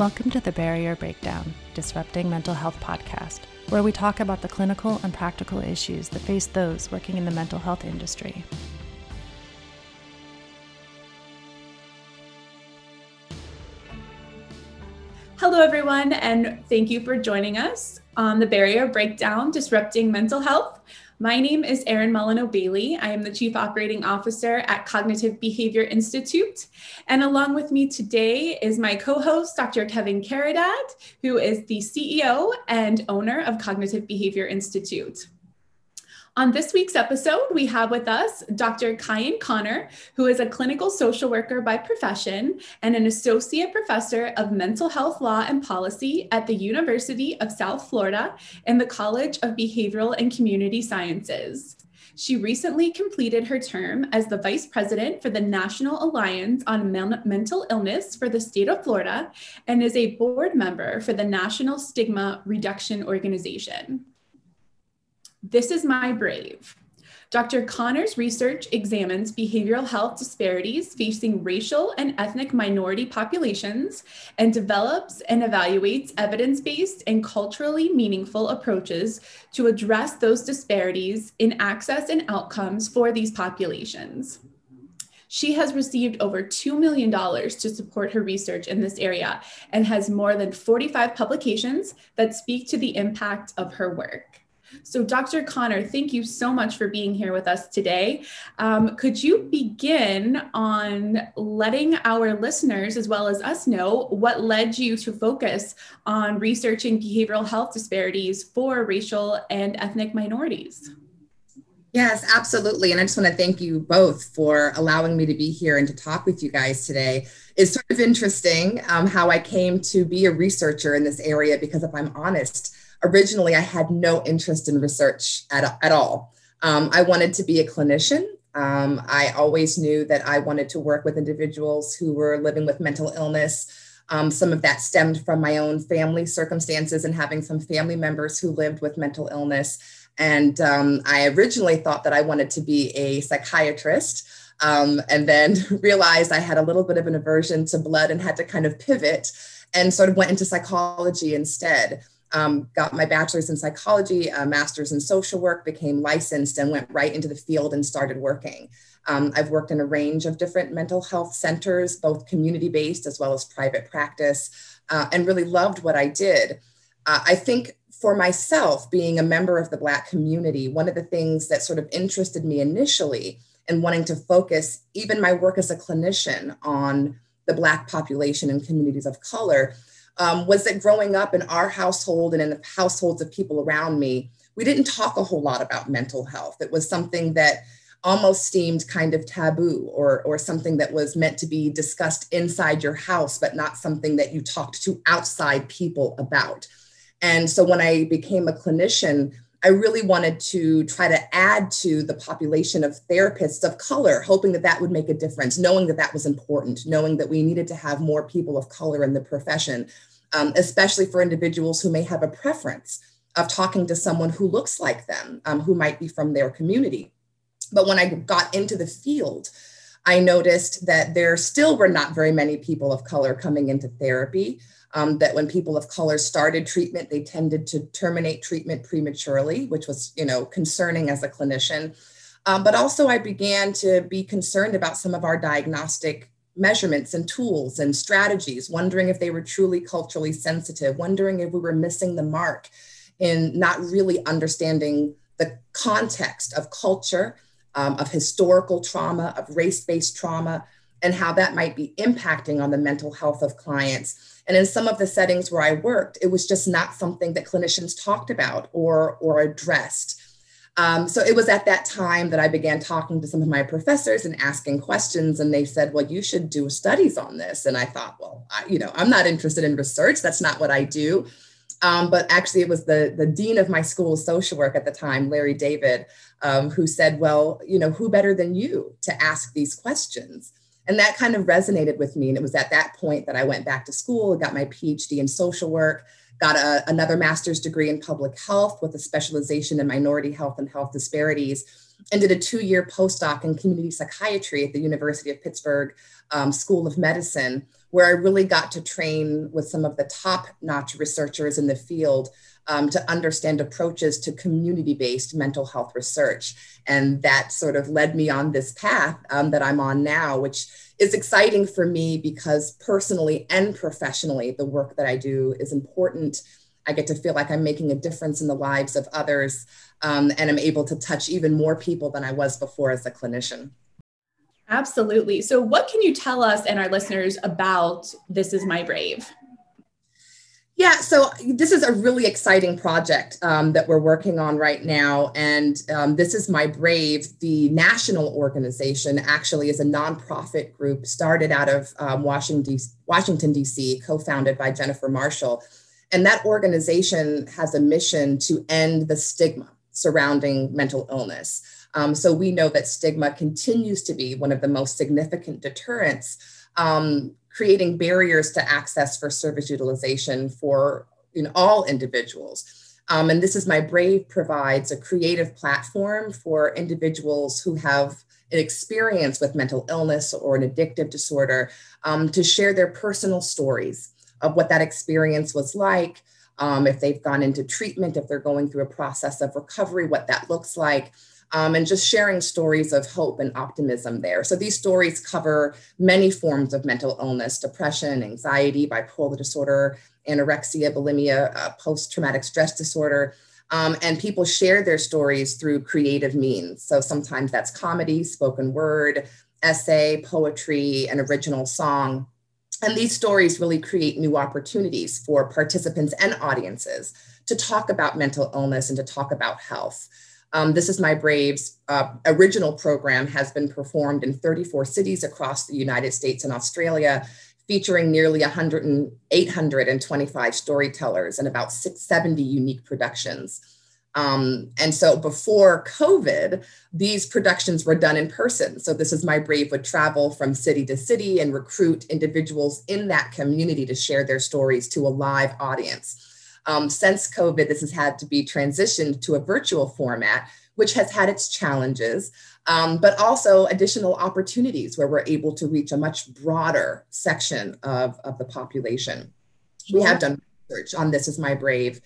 Welcome to the Barrier Breakdown Disrupting Mental Health podcast, where we talk about the clinical and practical issues that face those working in the mental health industry. Hello, everyone, and thank you for joining us on the Barrier Breakdown Disrupting Mental Health. My name is Erin Molyneux Bailey. I am the Chief Operating Officer at Cognitive Behavior Institute. And along with me today is my co host, Dr. Kevin Caridad, who is the CEO and owner of Cognitive Behavior Institute. On this week's episode, we have with us Dr. Kyaien Conner, who is a clinical social worker by profession and an associate professor of mental health law and policy at the University of South Florida and the College of Behavioral and Community Sciences. She recently completed her term as the vice president for the National Alliance on Men- Mental Illness for the state of Florida and is a board member for the National Stigma Reduction Organization. This is My Brave. Dr. Conner's research examines behavioral health disparities facing racial and ethnic minority populations and develops and evaluates evidence based and culturally meaningful approaches to address those disparities in access and outcomes for these populations. She has received over $2 million to support her research in this area and has more than 45 publications that speak to the impact of her work. So, Dr. Conner, thank you so much for being here with us today. Um, could you begin on letting our listeners, as well as us, know what led you to focus on researching behavioral health disparities for racial and ethnic minorities? Yes, absolutely. And I just want to thank you both for allowing me to be here and to talk with you guys today. It's sort of interesting um, how I came to be a researcher in this area because, if I'm honest, originally I had no interest in research at, at all. Um, I wanted to be a clinician. Um, I always knew that I wanted to work with individuals who were living with mental illness. Um, some of that stemmed from my own family circumstances and having some family members who lived with mental illness. And um, I originally thought that I wanted to be a psychiatrist. Um, and then realized I had a little bit of an aversion to blood and had to kind of pivot and sort of went into psychology instead um, got my bachelor's in psychology, a master's in social work, became licensed, and went right into the field and started working. Um, I've worked in a range of different mental health centers, both community based as well as private practice, uh, and really loved what I did. Uh, I think for myself, being a member of the Black community, one of the things that sort of interested me initially in wanting to focus even my work as a clinician on the Black population and communities of color um, was that growing up in our household and in the households of people around me, we didn't talk a whole lot about mental health. It was something that almost seemed kind of taboo or, or something that was meant to be discussed inside your house, but not something that you talked to outside people about. And so when I became a clinician, I really wanted to try to add to the population of therapists of color, hoping that that would make a difference, knowing that that was important, knowing that we needed to have more people of color in the profession, um, especially for individuals who may have a preference of talking to someone who looks like them, um, who might be from their community. But when I got into the field, I noticed that there still were not very many people of color coming into therapy. Um, that when people of color started treatment, they tended to terminate treatment prematurely, which was, you know, concerning as a clinician. Um, but also, I began to be concerned about some of our diagnostic measurements and tools and strategies, wondering if they were truly culturally sensitive, wondering if we were missing the mark in not really understanding the context of culture, um, of historical trauma, of race based trauma, and how that might be impacting on the mental health of clients. And in some of the settings where I worked, it was just not something that clinicians talked about or, or addressed. Um, so it was at that time that I began talking to some of my professors and asking questions, and they said, "Well, you should do studies on this." And I thought, "Well, I, you know, I'm not interested in research. That's not what I do." Um, but actually, it was the the dean of my school of social work at the time, Larry Davis, um, who said, "Well, you know, who better than you to ask these questions?" And that kind of resonated with me. And it was at that point that I went back to school, got my PhD in social work, got a, another master's degree in public health with a specialization in minority health and health disparities, and did a two year postdoc in community psychiatry at the University of Pittsburgh um, School of Medicine, where I really got to train with some of the top notch researchers in the field um, to understand approaches to community based mental health research. And that sort of led me on this path um, that I'm on now, which is exciting for me because personally and professionally, the work that I do is important. I get to feel like I'm making a difference in the lives of others, um, and I'm able to touch even more people than I was before as a clinician. Absolutely. So, what can you tell us and our listeners about This Is My Brave? Yeah, so this is a really exciting project um, that we're working on right now. And um, this is My Brave, the national organization, actually is a nonprofit group started out of um, Washington, D.C., co founded by Jennifer Marshall. And that organization has a mission to end the stigma surrounding mental illness. Um, so we know that stigma continues to be one of the most significant deterrents um, creating barriers to access for service utilization for in all individuals. Um, and this is my Brave provides a creative platform for individuals who have an experience with mental illness or an addictive disorder um, to share their personal stories of what that experience was like, um, if they've gone into treatment, if they're going through a process of recovery, what that looks like um, and just sharing stories of hope and optimism there. So these stories cover many forms of mental illness depression, anxiety, bipolar disorder, anorexia, bulimia, uh, post traumatic stress disorder. Um, and people share their stories through creative means. So sometimes that's comedy, spoken word, essay, poetry, an original song. And these stories really create new opportunities for participants and audiences to talk about mental illness and to talk about health. Um, this is My Brave's uh, original program has been performed in 34 cities across the United States and Australia, featuring nearly 100 and 825 storytellers and about 670 unique productions. Um, and so before COVID, these productions were done in person. So this is My Brave would travel from city to city and recruit individuals in that community to share their stories to a live audience. Um, since COVID, this has had to be transitioned to a virtual format, which has had its challenges, um, but also additional opportunities where we're able to reach a much broader section of, of the population. We have done research on This Is My Brave,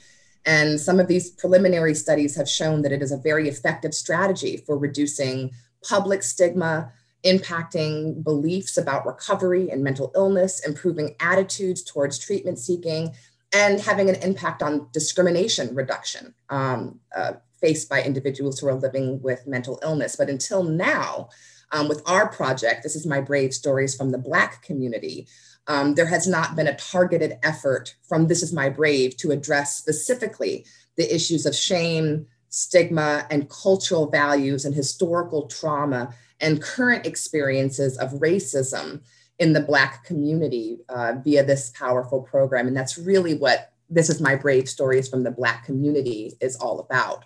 and some of these preliminary studies have shown that it is a very effective strategy for reducing public stigma, impacting beliefs about recovery and mental illness, improving attitudes towards treatment seeking, and having an impact on discrimination reduction um, uh, faced by individuals who are living with mental illness. But until now, um, with our project, this is my brave stories from the Black community. Um, there has not been a targeted effort from This Is My Brave to address specifically the issues of shame, stigma, and cultural values and historical trauma and current experiences of racism in the Black community uh, via this powerful program. And that's really what This Is My Brave Stories from the Black community is all about.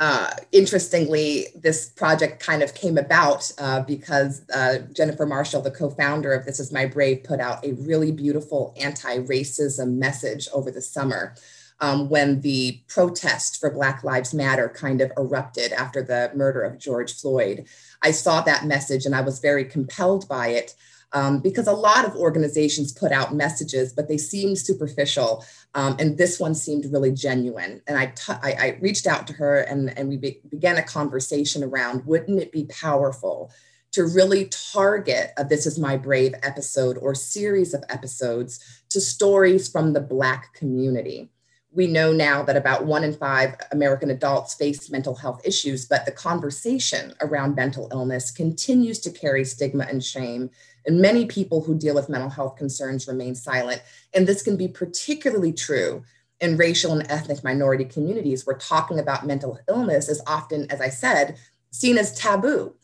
Uh, interestingly, this project kind of came about uh, because uh, Jennifer Marshall, the co founder of This Is My Brave, put out a really beautiful anti racism message over the summer um, when the protest for Black Lives Matter kind of erupted after the murder of George Floyd. I saw that message and I was very compelled by it um, because a lot of organizations put out messages, but they seemed superficial. Um, and this one seemed really genuine. And I, t- I, I reached out to her and, and we be- began a conversation around wouldn't it be powerful to really target a This Is My Brave episode or series of episodes to stories from the Black community we know now that about one in five American adults face mental health issues, but the conversation around mental illness continues to carry stigma and shame. And many people who deal with mental health concerns remain silent. And this can be particularly true in racial and ethnic minority communities where talking about mental illness is often, as I said, seen as taboo.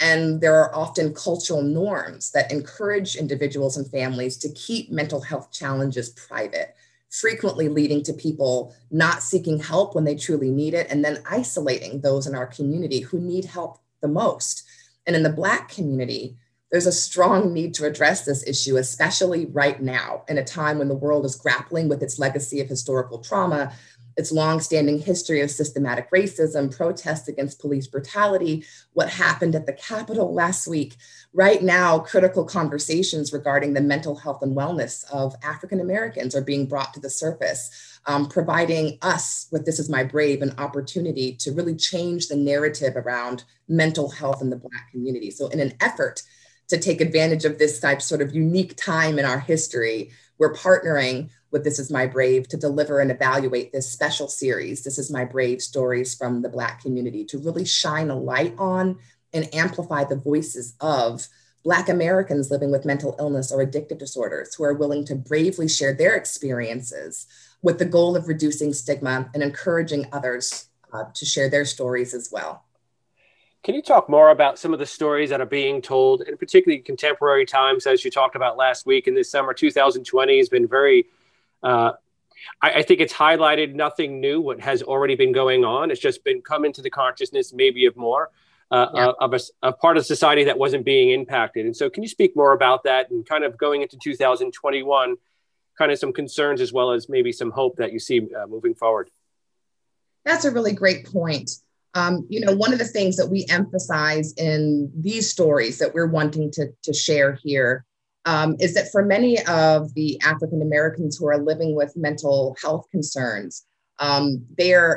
And there are often cultural norms that encourage individuals and families to keep mental health challenges private frequently leading to people not seeking help when they truly need it, and then isolating those in our community who need help the most. And in the Black community, there's a strong need to address this issue, especially right now, in a time when the world is grappling with its legacy of historical trauma its longstanding history of systematic racism, protests against police brutality, what happened at the Capitol last week. Right now, critical conversations regarding the mental health and wellness of African Americans are being brought to the surface, um, providing us with This Is My Brave an opportunity to really change the narrative around mental health in the Black community. So, in an effort to take advantage of this type sort of unique time in our history, we're partnering with This Is My Brave to deliver and evaluate this special series, This Is My Brave Stories from the Black Community, to really shine a light on and amplify the voices of Black Americans living with mental illness or addictive disorders who are willing to bravely share their experiences with the goal of reducing stigma and encouraging others uh, to share their stories as well. Can you talk more about some of the stories that are being told, and particularly contemporary times, as you talked about last week in this summer? 2020 has been very uh, I, I, think it's highlighted nothing new, what has already been going on. It's just been come into the consciousness, maybe of more. Uh, yeah. Of a, a, part of society that wasn't being impacted. And so, can you speak more about that and kind of going into 2021, kind of some concerns as well as maybe some hope that you see uh, moving forward? That's a really great point. Um, you know, one of the things that we emphasize in these stories that we're wanting to, to share here um, is that for many of the African Americans who are living with mental health concerns, um,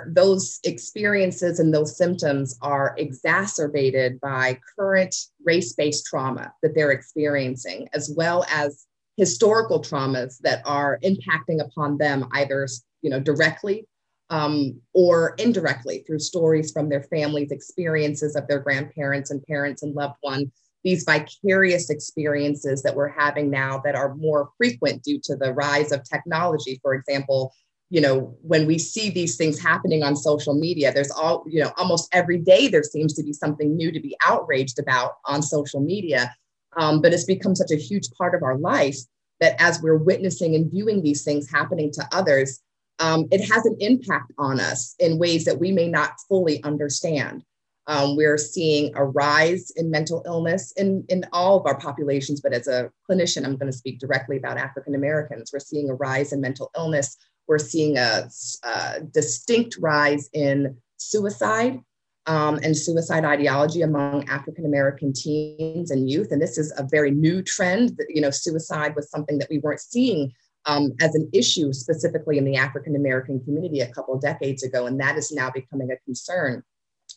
those experiences and those symptoms are exacerbated by current race-based trauma that they're experiencing, as well as historical traumas that are impacting upon them either you know directly um, or indirectly through stories from their families, experiences of their grandparents and parents and loved ones these vicarious experiences that we're having now that are more frequent due to the rise of technology. For example you know when we see these things happening on social media there's all you know almost every day there seems to be something new to be outraged about on social media. Um, but it's become such a huge part of our life that as we're witnessing and viewing these things happening to others um, it has an impact on us in ways that we may not fully understand um, we're seeing a rise in mental illness in, in all of our populations, but as a clinician, I'm going to speak directly about African Americans. We're seeing a rise in mental illness. We're seeing a, a distinct rise in suicide um, and suicide ideology among African American teens and youth. And this is a very new trend. That, you know, suicide was something that we weren't seeing um, as an issue specifically in the African American community a couple decades ago, and that is now becoming a concern.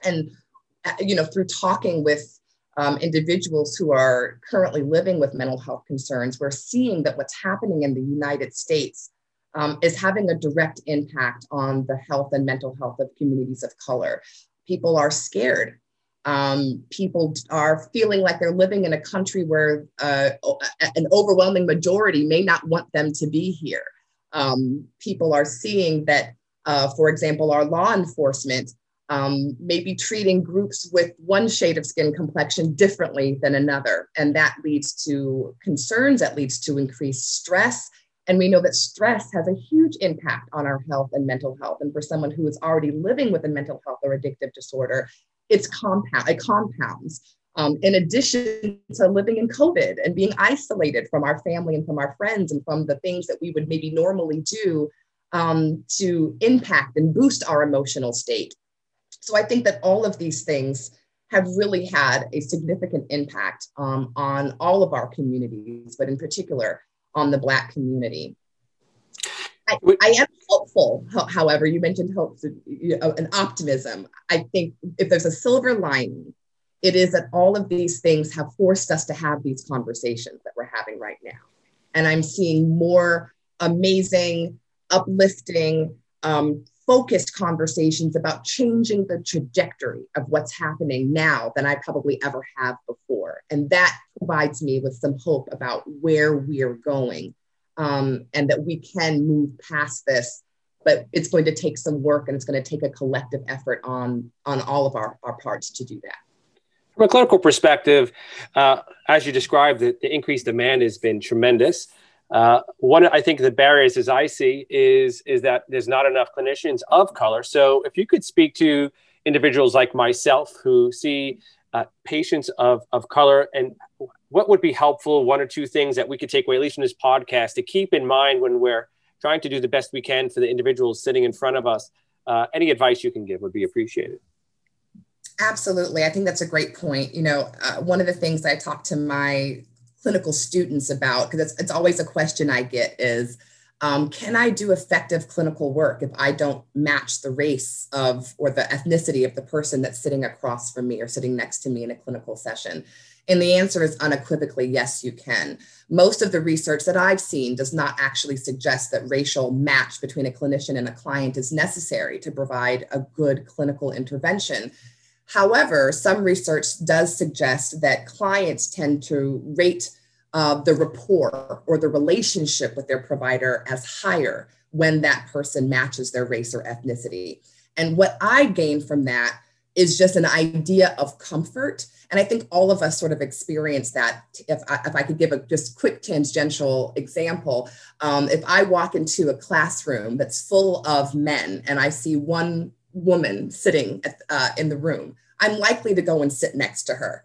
And uh, you know, through talking with um, individuals who are currently living with mental health concerns, we're seeing that what's happening in the United States um, is having a direct impact on the health and mental health of communities of color. People are scared. Um, people are feeling like they're living in a country where uh, an overwhelming majority may not want them to be here. Um, people are seeing that, uh, for example, our law enforcement um, maybe treating groups with one shade of skin complexion differently than another. And that leads to concerns, that leads to increased stress. And we know that stress has a huge impact on our health and mental health. And for someone who is already living with a mental health or addictive disorder, it's compound, it compounds. Um, in addition to living in COVID and being isolated from our family and from our friends and from the things that we would maybe normally do um, to impact and boost our emotional state. So I think that all of these things have really had a significant impact um, on all of our communities, but in particular on the Black community. I, I am hopeful, however, you mentioned hope and optimism. I think if there's a silver lining, it is that all of these things have forced us to have these conversations that we're having right now. And I'm seeing more amazing, uplifting, um, focused conversations about changing the trajectory of what's happening now than I probably ever have before. And that provides me with some hope about where we're going um, and that we can move past this. But it's going to take some work and it's going to take a collective effort on, on all of our, our parts to do that. From a clinical perspective, uh, as you described, the, the increased demand has been tremendous. Uh, one, I think the barriers, as I see, is is that there's not enough clinicians of color. So, if you could speak to individuals like myself who see uh, patients of of color, and what would be helpful, one or two things that we could take away, at least from this podcast, to keep in mind when we're trying to do the best we can for the individuals sitting in front of us. Uh, any advice you can give would be appreciated. Absolutely. I think that's a great point. You know, uh, one of the things I talk to my clinical students about, because it's, it's always a question I get is, um, can I do effective clinical work if I don't match the race of or the ethnicity of the person that's sitting across from me or sitting next to me in a clinical session? And the answer is unequivocally yes, you can. Most of the research that I've seen does not actually suggest that racial match between a clinician and a client is necessary to provide a good clinical intervention. However, some research does suggest that clients tend to rate uh, the rapport or the relationship with their provider as higher when that person matches their race or ethnicity. And what I gain from that is just an idea of comfort. And I think all of us sort of experience that. If I, if I could give a just quick tangential example, um, if I walk into a classroom that's full of men and I see one woman sitting at, uh, in the room, I'm likely to go and sit next to her.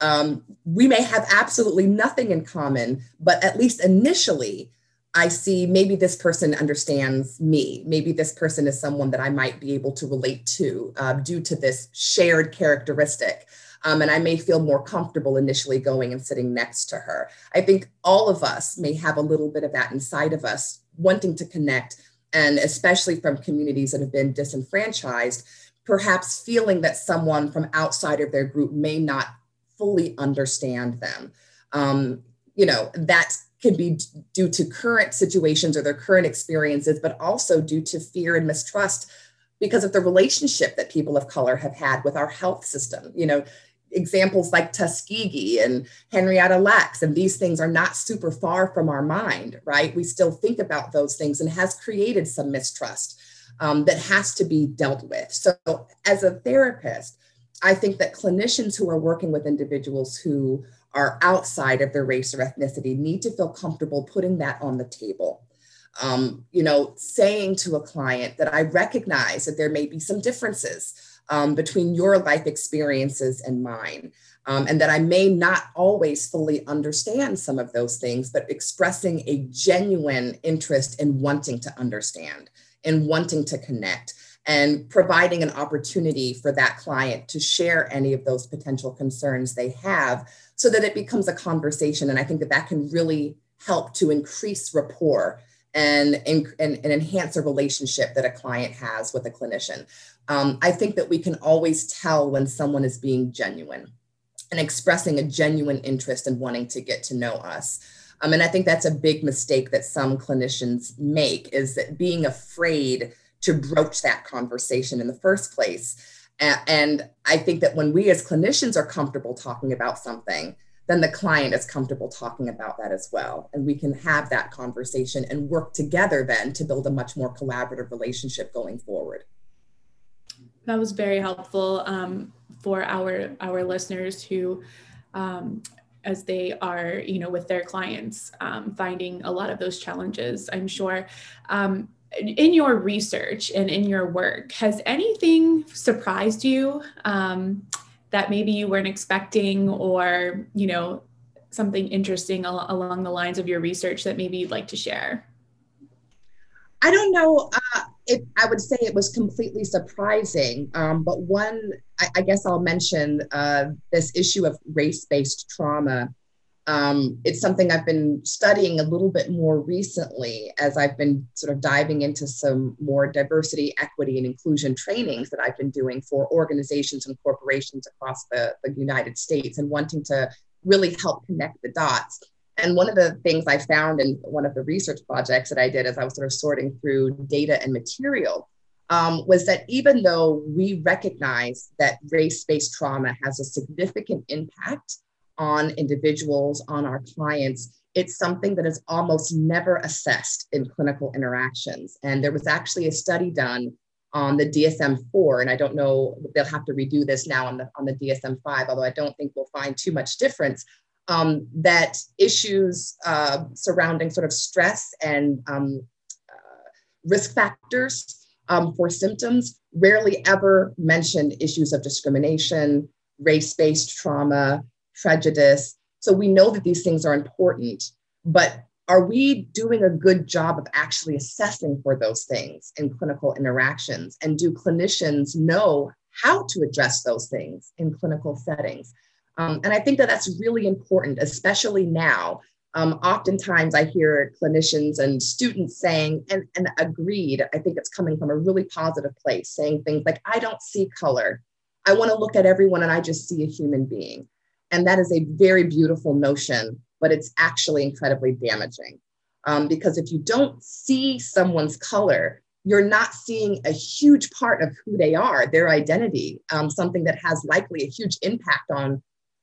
Um, we may have absolutely nothing in common, but at least initially, I see maybe this person understands me. Maybe this person is someone that I might be able to relate to uh, due to this shared characteristic. Um, and I may feel more comfortable initially going and sitting next to her. I think all of us may have a little bit of that inside of us, wanting to connect, and especially from communities that have been disenfranchised, perhaps feeling that someone from outside of their group may not fully understand them. Um, you know, that can be due to current situations or their current experiences, but also due to fear and mistrust because of the relationship that people of color have had with our health system. You know, examples like Tuskegee and Henrietta Lacks, and these things are not super far from our mind, right? We still think about those things and has created some mistrust um, that has to be dealt with. So, as a therapist, I think that clinicians who are working with individuals who are outside of their race or ethnicity need to feel comfortable putting that on the table. Um, you know, saying to a client that I recognize that there may be some differences um, between your life experiences and mine, um, and that I may not always fully understand some of those things, but expressing a genuine interest in wanting to understand and wanting to connect and providing an opportunity for that client to share any of those potential concerns they have so that it becomes a conversation. And I think that that can really help to increase rapport and, and, and enhance a relationship that a client has with a clinician. Um, I think that we can always tell when someone is being genuine and expressing a genuine interest in wanting to get to know us. Um, and I think that's a big mistake that some clinicians make is that being afraid to broach that conversation in the first place. And I think that when we as clinicians are comfortable talking about something, then the client is comfortable talking about that as well. And we can have that conversation and work together then to build a much more collaborative relationship going forward. That was very helpful um, for our our listeners who, um, as they are, you know, with their clients, um, finding a lot of those challenges. I'm sure. In your research and in your work, has anything surprised you um, that maybe you weren't expecting, or you know, something interesting al- along the lines of your research that maybe you'd like to share? I don't know uh, I would say it was completely surprising, um, but one, I, I, guess I'll mention uh, this issue of race-based trauma um, it's something I've been studying a little bit more recently as I've been sort of diving into some more diversity, equity, and inclusion trainings that I've been doing for organizations and corporations across the, the United States and wanting to really help connect the dots. And one of the things I found in one of the research projects that I did as I was sort of sorting through data and material um, was that even though we recognize that race based trauma has a significant impact on individuals, on our clients, it's something that is almost never assessed in clinical interactions. And there was actually a study done on the DSM-4, and I don't know, they'll have to redo this now on the, on the DSM-5, although I don't think we'll find too much difference, um, that issues uh, surrounding sort of stress and um, uh, risk factors um, for symptoms rarely ever mention issues of discrimination, race-based trauma, prejudice. So we know that these things are important, but are we doing a good job of actually assessing for those things in clinical interactions? And do clinicians know how to address those things in clinical settings? Um, and I think that that's really important, especially now. Um, oftentimes I hear clinicians and students saying, and, and agreed, I think it's coming from a really positive place, saying things like, I don't see color. I want to look at everyone and I just see a human being. And that is a very beautiful notion but it's actually incredibly damaging. Um, because if you don't see someone's color, you're not seeing a huge part of who they are, their identity, um, something that has likely a huge impact on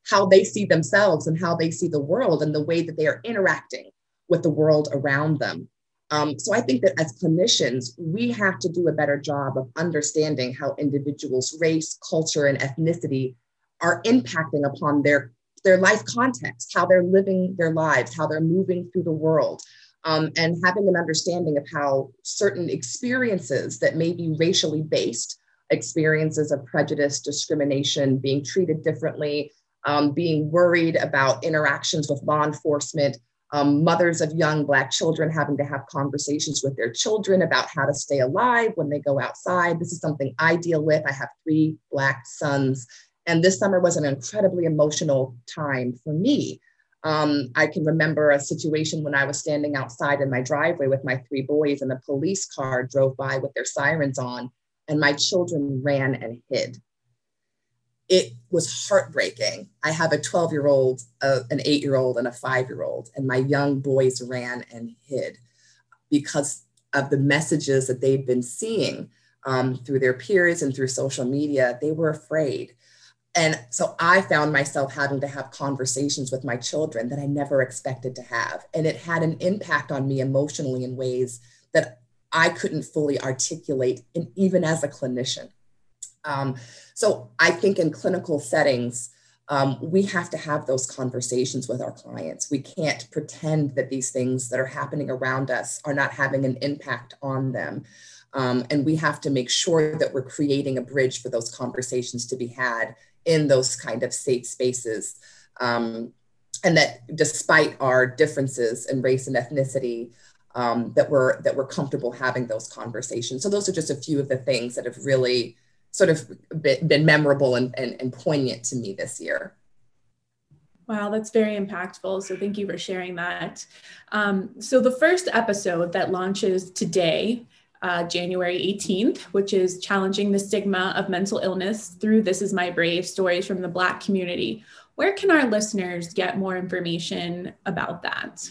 how they see themselves and how they see the world and the way that they are interacting with the world around them. Um, so I think that as clinicians, we have to do a better job of understanding how individuals' race, culture, and ethnicity are impacting upon their their life context, how they're living their lives, how they're moving through the world, um, and having an understanding of how certain experiences that may be racially based, experiences of prejudice, discrimination, being treated differently, um, being worried about interactions with law enforcement, um, mothers of young Black children having to have conversations with their children about how to stay alive when they go outside. This is something I deal with. I have three Black sons and this summer was an incredibly emotional time for me. Um, I can remember a situation when I was standing outside in my driveway with my three boys, and a police car drove by with their sirens on, and my children ran and hid. It was heartbreaking. I have a 12 year old, uh, an eight year old, and a five year old, and my young boys ran and hid because of the messages that they'd been seeing um, through their peers and through social media. They were afraid. And so I found myself having to have conversations with my children that I never expected to have. And it had an impact on me emotionally in ways that I couldn't fully articulate, and even as a clinician. Um, so I think in clinical settings, um, we have to have those conversations with our clients. We can't pretend that these things that are happening around us are not having an impact on them. Um, and we have to make sure that we're creating a bridge for those conversations to be had in those kind of safe spaces. Um, and that despite our differences in race and ethnicity, um, that we're that we're comfortable having those conversations. So those are just a few of the things that have really sort of been, memorable and, and, and poignant to me this year. Wow, that's very impactful. So thank you for sharing that. Um, so the first episode that launches today uh, January 18th, which is challenging the stigma of mental illness through This Is My Brave stories from the Black community. Where can our listeners get more information about that?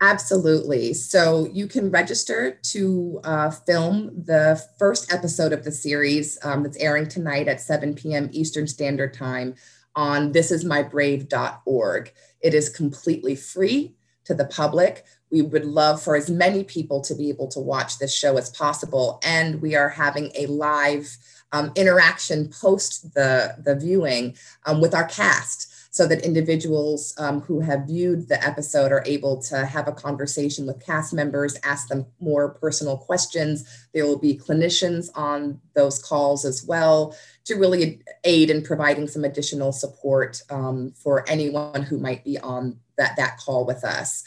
Absolutely. So you can register to uh, film the first episode of the series um, that's airing tonight at 7 p.m. Eastern Standard Time on thisismybrave.org. It is completely free to the public. We would love for as many people to be able to watch this show as possible. And we are having a live um, interaction post the, the viewing um, with our cast so that individuals um, who have viewed the episode are able to have a conversation with cast members, ask them more personal questions. There will be clinicians on those calls as well to really aid in providing some additional support um, for anyone who might be on that, that call with us.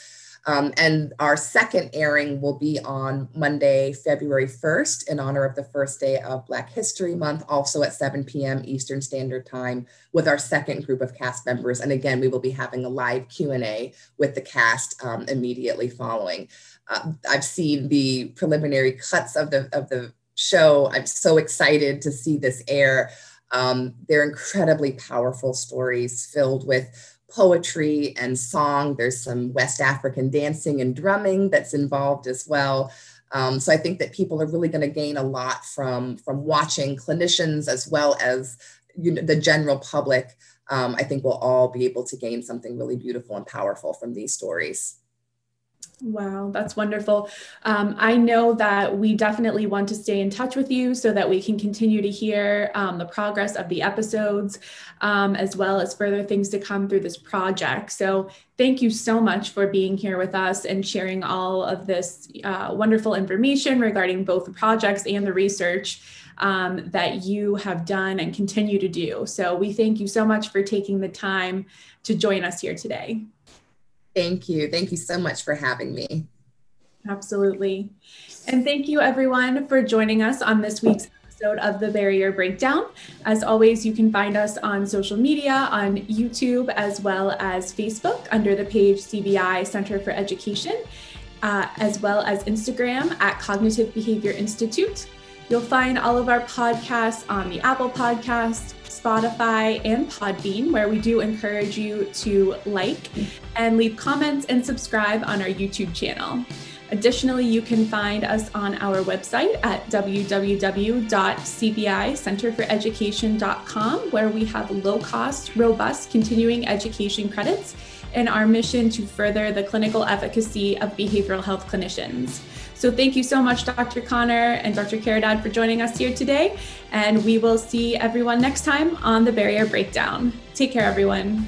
Um, and our second airing will be on Monday, February 1st, in honor of the first day of Black History Month, also at 7 p.m. Eastern Standard Time, with our second group of cast members. And again, we will be having a live Q&A with the cast um, immediately following. Uh, I've seen the preliminary cuts of the, of the show. I'm so excited to see this air. Um, they're incredibly powerful stories filled with poetry and song. There's some West African dancing and drumming that's involved as well. Um, so I think that people are really going to gain a lot from from watching clinicians as well as you know, the general public. Um, I think we'll all be able to gain something really beautiful and powerful from these stories. Wow, that's wonderful. Um, I know that we definitely want to stay in touch with you so that we can continue to hear um, the progress of the episodes, um, as well as further things to come through this project. So, thank you so much for being here with us and sharing all of this uh, wonderful information regarding both the projects and the research um, that you have done and continue to do. So, we thank you so much for taking the time to join us here today. Thank you. Thank you so much for having me. Absolutely. And thank you, everyone, for joining us on this week's episode of The Barrier Breakdown. As always, you can find us on social media, on YouTube, as well as Facebook under the page CBI Center for Education, uh, as well as Instagram at Cognitive Behavior Institute. You'll find all of our podcasts on the Apple Podcast, Spotify, and Podbean, where we do encourage you to like and leave comments and subscribe on our YouTube channel. Additionally, you can find us on our website at www.cbicenterforeducation.com, where we have low cost, robust continuing education credits in our mission to further the clinical efficacy of behavioral health clinicians. So, thank you so much, Dr. Conner and Dr. Caridad, for joining us here today. And we will see everyone next time on the Barrier Breakdown. Take care, everyone.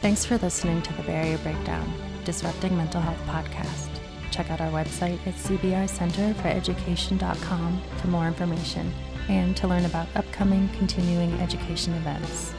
Thanks for listening to the Barrier Breakdown, Disrupting Mental Health podcast. Check out our website at cbicenterforeducation.com for more information and to learn about upcoming continuing education events.